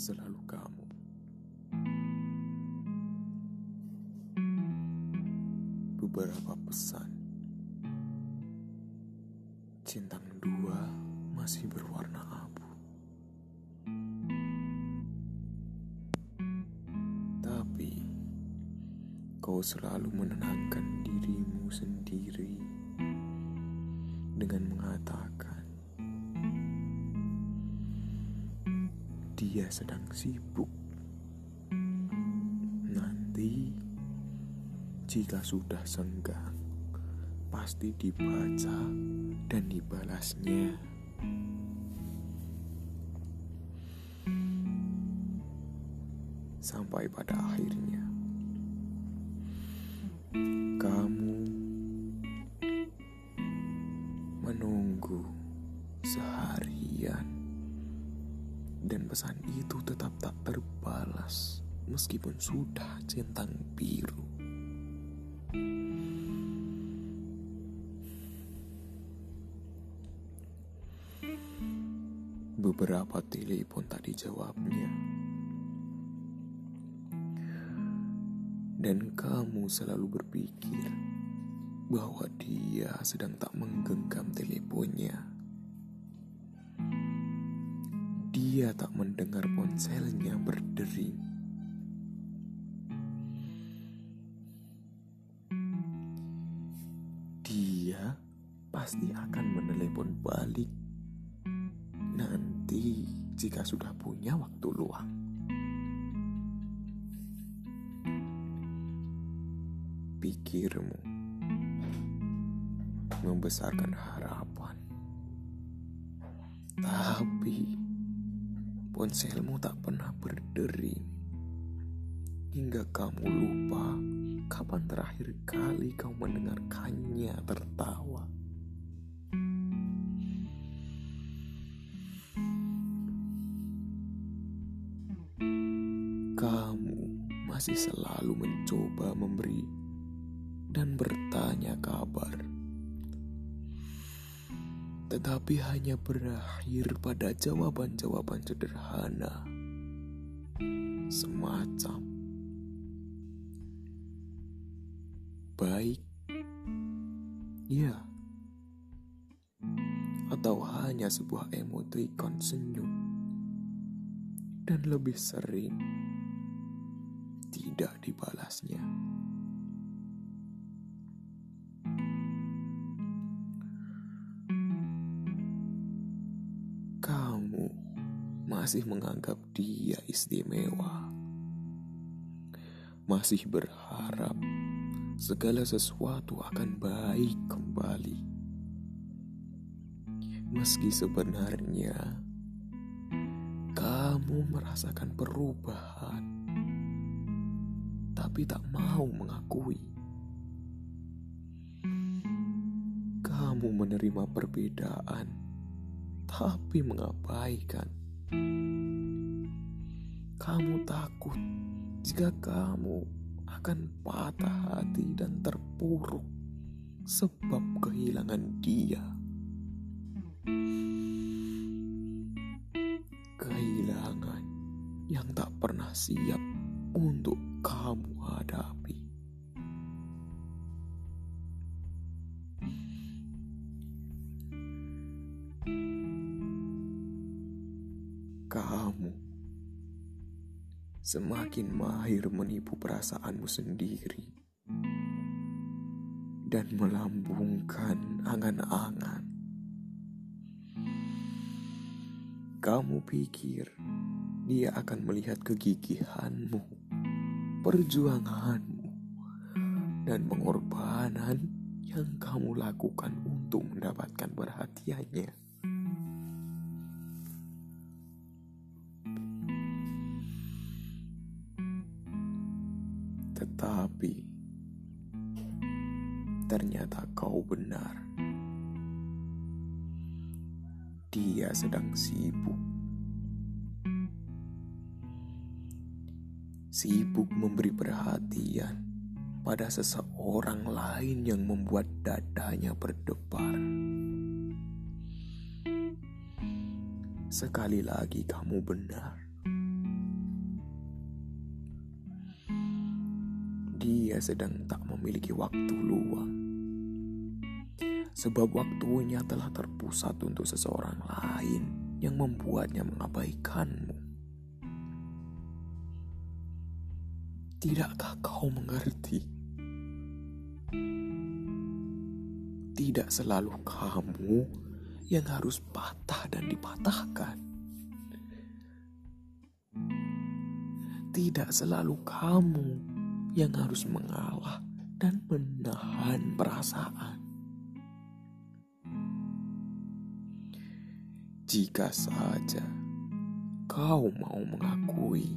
selalu kamu. Beberapa pesan Cintang dua masih berwarna abu Tapi Kau selalu menenangkan dirimu sendiri Dengan mengatakan Dia sedang sibuk. Nanti Jika sudah senggang Pasti dibaca dan dibalasnya. Sampai pada akhirnya Kamu Menunggu Seharian Dan pesan itu tetap tak terbalas Meskipun sudah centang biru Beberapa telepon tak dijawabnya. Dan kamu selalu berpikir bahwa dia sedang tak menggenggam teleponnya. Dia tak mendengar ponselnya berdering. Dia pasti akan menelepon balik nanti jika sudah punya waktu luang. Pikirmu membesarkan harapan, tapi ponselmu tak pernah berdering hingga kamu lupa kapan terakhir kali kau mendengarkannya tertawa. Kamu masih selalu mencoba memberi dan bertanya kabar, tetapi hanya berakhir pada jawaban-jawaban sederhana, semacam baik, ya, atau hanya sebuah emoticon senyum, dan lebih sering tidak dibalasnya. Masih menganggap dia istimewa, masih berharap segala sesuatu akan baik kembali, meski sebenarnya kamu merasakan perubahan tapi tak mau mengakui. Kamu menerima perbedaan, tapi mengabaikan. Kamu takut jika kamu akan patah hati dan terpuruk sebab kehilangan dia. Kehilangan yang tak pernah siap untuk kamu hadapi. Kamu semakin mahir menipu perasaanmu sendiri dan melambungkan angan-angan. Kamu pikir dia akan melihat kegigihanmu, perjuanganmu, dan pengorbanan yang kamu lakukan untuk mendapatkan perhatiannya. Tetapi ternyata kau benar. Dia sedang sibuk. Sibuk memberi perhatian pada seseorang lain yang membuat dadanya berdebar. Sekali lagi kamu benar. Dia sedang tak memiliki waktu luang. Sebab waktunya telah terpusat untuk seseorang lain yang membuatnya mengabaikanmu. Tidakkah kau mengerti? Tidak selalu kamu yang harus patah dan dipatahkan. Tidak selalu kamu yang harus mengalah dan menahan perasaan. Jika saja kau mau mengakui,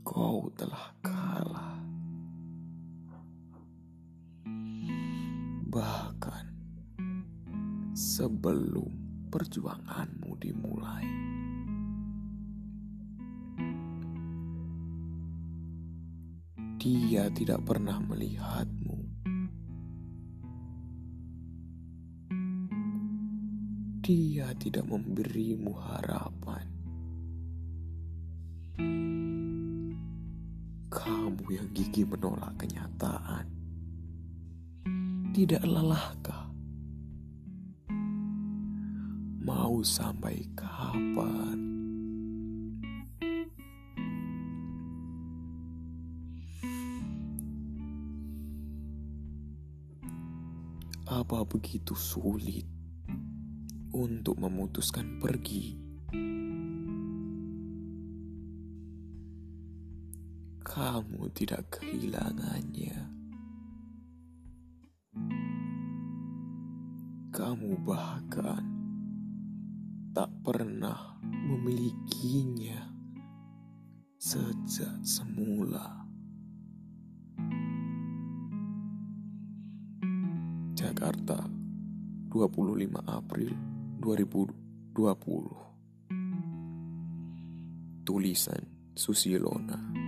kau telah kalah. Bahkan sebelum perjuanganmu dimulai. Dia tidak pernah melihatmu Dia tidak memberimu harapan. Kamu yang gigih menolak kenyataan. Tidak lelahkah? Mau sampai kapan? Apa begitu sulit? untuk memutuskan pergi. Kamu tidak kehilangannya. Kamu bahkan tak pernah memilikinya sejak semula. Jakarta, 25 April 2020 Tulisan Susilona